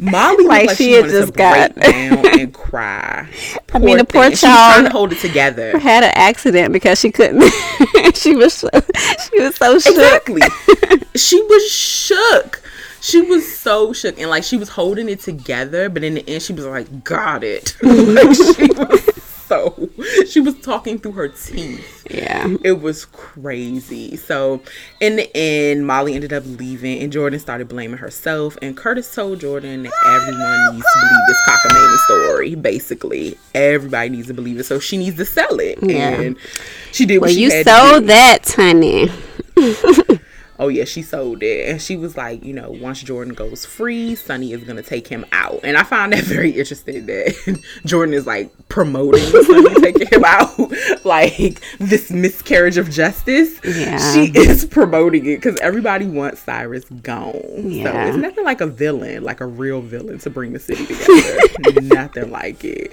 Molly Like like, she she, had just to got- down and cry. I mean, the thing. poor She was trying to hold it together. had an accident because she couldn't. she was so, she was so shook. Exactly. she was shook. She was so shook, and like she was holding it together, but in the end, she was like, "Got it." like she was so. She was talking through her teeth. Yeah. It was crazy. So, in the end, Molly ended up leaving, and Jordan started blaming herself. And Curtis told Jordan that everyone needs to believe this cockamamie story. Basically, everybody needs to believe it. So she needs to sell it, Yeah. and she did. What Well, she you had to sold that, honey. Oh yeah, she sold it, and she was like, you know, once Jordan goes free, Sonny is gonna take him out, and I found that very interesting that Jordan is like promoting Sonny taking him out, like this miscarriage of justice. Yeah. she is promoting it because everybody wants Cyrus gone. So Yeah. it's nothing like a villain, like a real villain to bring the city together. nothing like it.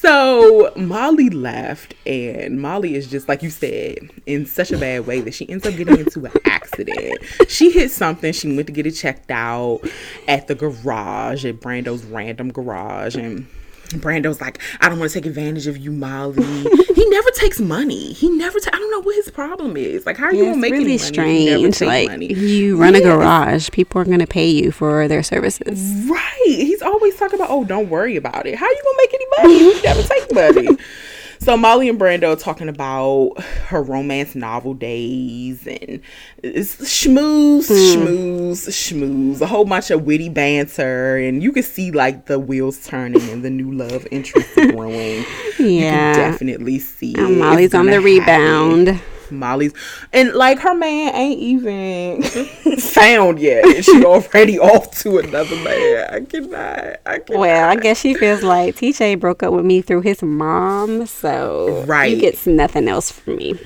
So Molly left, and Molly is just like you said, in such a bad way that she ends up getting into an accident. She hit something. She went to get it checked out at the garage, at Brando's random garage, and Brando's like, I don't want to take advantage of you, Molly. he never takes money. He never. Ta- I don't know what his problem is. Like, how are you Yeah, gonna make really any money? if you never strange. Like money? you run a garage, people are gonna pay you for their services. Right. He's always talking about, oh, don't worry about it. How are you gonna make any money? You never take money. So Molly and Brando are talking about her romance novel days and it's schmooze, Hmm. schmooze, schmooze, a whole bunch of witty banter, and you can see like the wheels turning and the new love interest growing. You Yeah. can definitely see. And. Molly's on the gonna rebound. Molly's and like her man ain't even found yet. and She already off to another man. I cannot. I cannot. Well, I guess she feels like TJ broke up with me through his mom, so Right. he gets nothing else from me.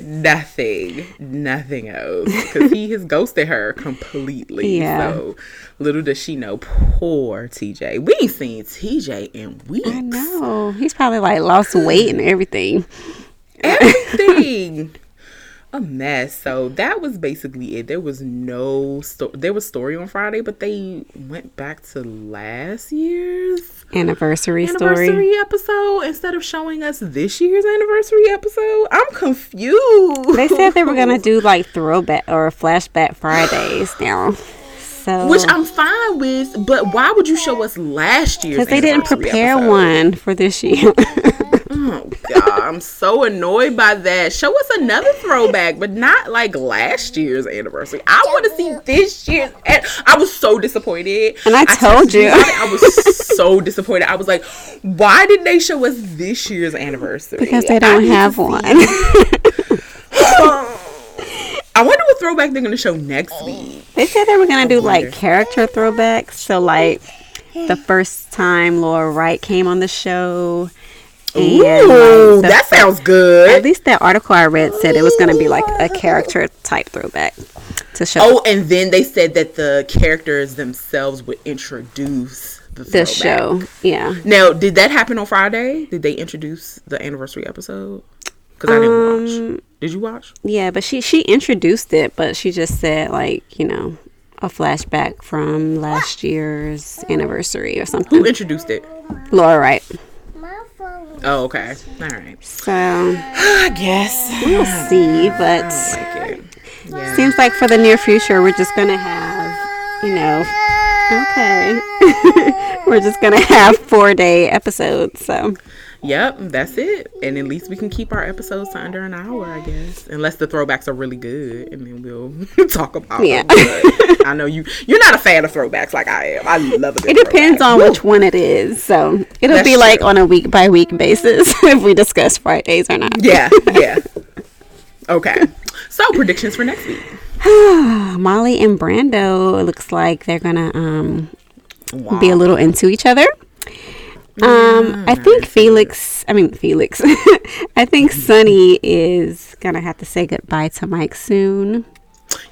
Nothing, nothing else, because he has ghosted her completely. Yeah. So little does she know, poor TJ. We ain't seen TJ in weeks. I know he's probably like lost weight and everything. Everything a mess so that was basically it there was no sto- there was story on friday but they went back to last year's Anniversary, anniversary story. episode instead of showing us this year's anniversary episode i'm confused They said they were gonna do like throwback or flashback Fridays now. So which i'm fine with but why would you show us last year's because they didn't prepare episode? one for this year. Oh God, I'm so annoyed by that. Show us another throwback, but not like last year's anniversary. I want to see this year's. And I was so disappointed. And I told texted you. I was so disappointed. I was like, why did they show us this year's anniversary? because they don't have one. Um, I wonder what throwback they're gonna show next week. they said they were gonna do wonder. like character throwbacks. So like the first time Laura Wright came on the show. And, Ooh, that sounds good. At least that article I read said it was going to be like a character type throwback to show Oh, and then they said that the characters themselves would introduce the, the show. Yeah. Now, did that happen on Friday? Did they introduce the anniversary episode? Because I didn't Um, watch. Did you watch? Yeah, but she she introduced it, but she just said like, you know, a flashback from last year's anniversary or something. Who introduced it? Laura Wright. Oh, okay. All right. So I guess. we'll see, but Like. Yeah. seems like for the near future we're just gonna have, you know, Okay. We're just gonna have four day episodes, so Yep, that's it. And at least we can keep our episodes to under an hour, I guess. Unless the throwbacks are really good, and then we'll talk about Yeah. them. I know you you're not a fan of throwbacks like I am. I love it. it depends throwback. on which one it is. So it'll That's be like on a week by week basis if we discuss Fridays or not. Yeah, yeah. Okay. So predictions for next week. Molly and Brando looks like they're gonna um Wow. be a little into each other. Um, I think Felix, I mean Felix, I think Sonny is gonna have to say goodbye to Mike soon.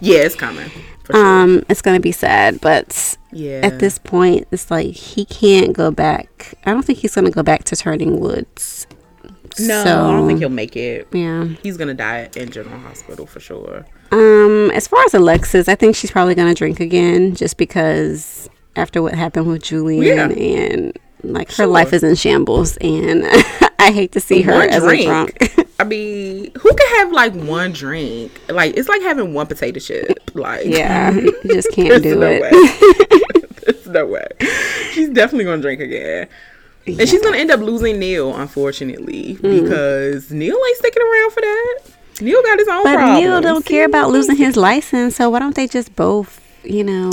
Yeah, it's coming. Sure. Um, it's gonna be sad, but yeah. at this point, it's like he can't go back. I don't think he's gonna go back to Turning Woods. no, so, I don't think he'll make it. Yeah. He's gonna die in General Hospital for sure. Um, as far as Alexis, I think she's probably gonna drink again, just because after what happened with Julian Yeah. and like her Sure. life is in shambles, and I hate to see her One as a drunk. I mean, who can have like one drink? Like it's like having one potato chip. Like yeah, you just can't do no it. There's no way. She's definitely gonna drink again. And she's gonna end up losing Neil, unfortunately, Mm. because Neil ain't sticking around for that. Neil got his own But problems. Neil don't care about losing his license, so why don't they just both, you know?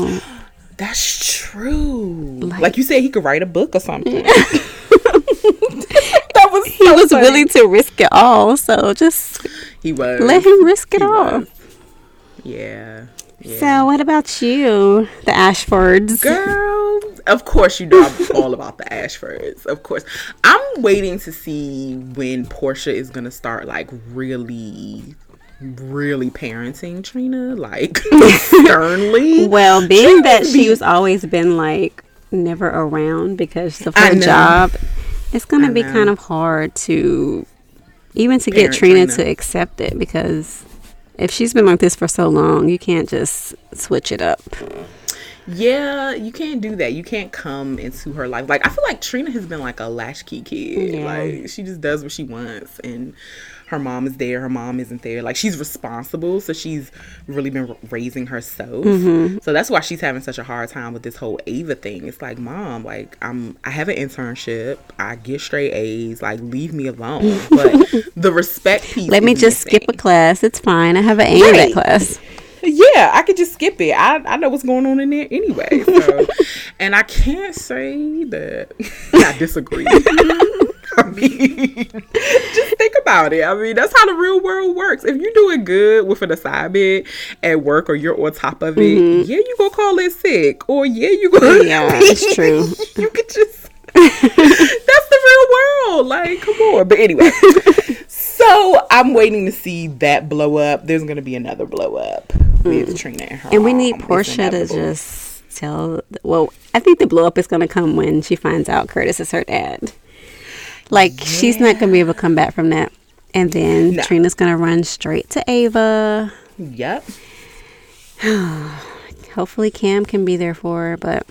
That's true. Like, Like- you said, he could write a book or something. that was He was willing to risk it all, so just He was. let him risk it He all. Yeah. Yeah. So, what about you, the Ashfords? Girl, of course you know I'm all about the Ashfords. Of course, I'm waiting to see when Portia is gonna start like really, really parenting Trina, like sternly. Well, being Trina that be- she's always been like never around because of her job, it's gonna I be know. kind of hard to even to get Trina, Trina. to accept it because if she's been like this for so long, you can't just switch it up. Yeah, you can't do that. You can't come into her life. Like I feel like Trina has been like a latchkey kid. Yeah. Like she just does what she wants and her mom is there, her mom isn't there. Like she's responsible, so she's really been raising herself. Mm-hmm. So that's why she's having such a hard time with this whole Ava thing. It's like, "Mom, like I'm I have an internship. I get straight A's. Like leave me alone." But the respect piece Let me just skip a class. It's fine. I have an A in that class. Yeah, I could just skip it. I, I know what's going on in there anyway. So, and I can't say that I disagree. I mean, just think about it. I mean, that's how the real world works. If you're doing good with an assignment at work or you're on top of it, yeah, you gonna call it sick, or yeah, you gonna. Mm-hmm. Yeah, it's true. you could just. that's the real world. Like, come on. But anyway, so I'm waiting to see that blow up. There's gonna be another blow up with Trina and her. Mm. And we need Portia to just tell. Well, I think the blow up is going to come when she finds out Curtis is her dad. Like she's not going to be able to come back from that. And then No. Trina's going to run straight to Ava. Yep. Hopefully Cam can be there for her, but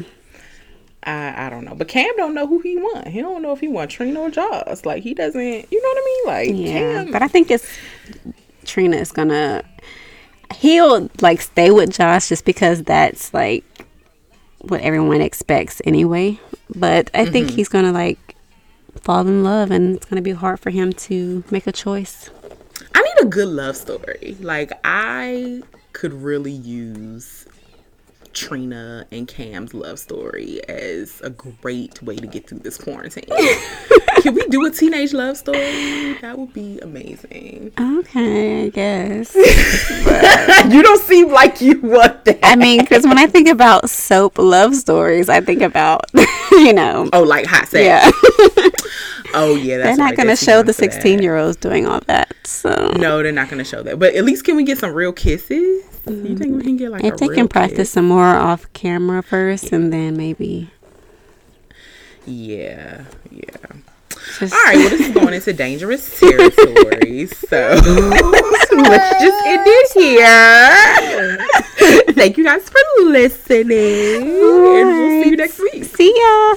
I I don't know, but Cam don't know who he want. He don't know if he want Trina or Joss. Like he doesn't. You know what I mean? Like yeah. Cam. But I think it's Trina is going to he'll like stay with Joss just because that's like what everyone expects anyway. But I think Mm-hmm. he's going to like fall in love and it's going to be hard for him to make a choice. I need a good love story. Like I could really use Trina and Cam's love story as a great way to get through this quarantine. Can we do a teenage love story? That would be amazing. Okay, I guess. you don't seem like you want that. I mean, because when I think about soap love stories, I think about, you know, Oh, like hot sex. yeah, Oh, yeah. That's they're not going to show the 16 year olds doing all that. So No, they're not going to show that. But at least can we get some real kisses? You think we can get like if a they real can practice kiss? some more off camera first and then maybe Yeah, yeah. just. All right, well, this is going into dangerous territory, so let's just end it here. Thank you guys for listening, and we'll see you next week. See ya.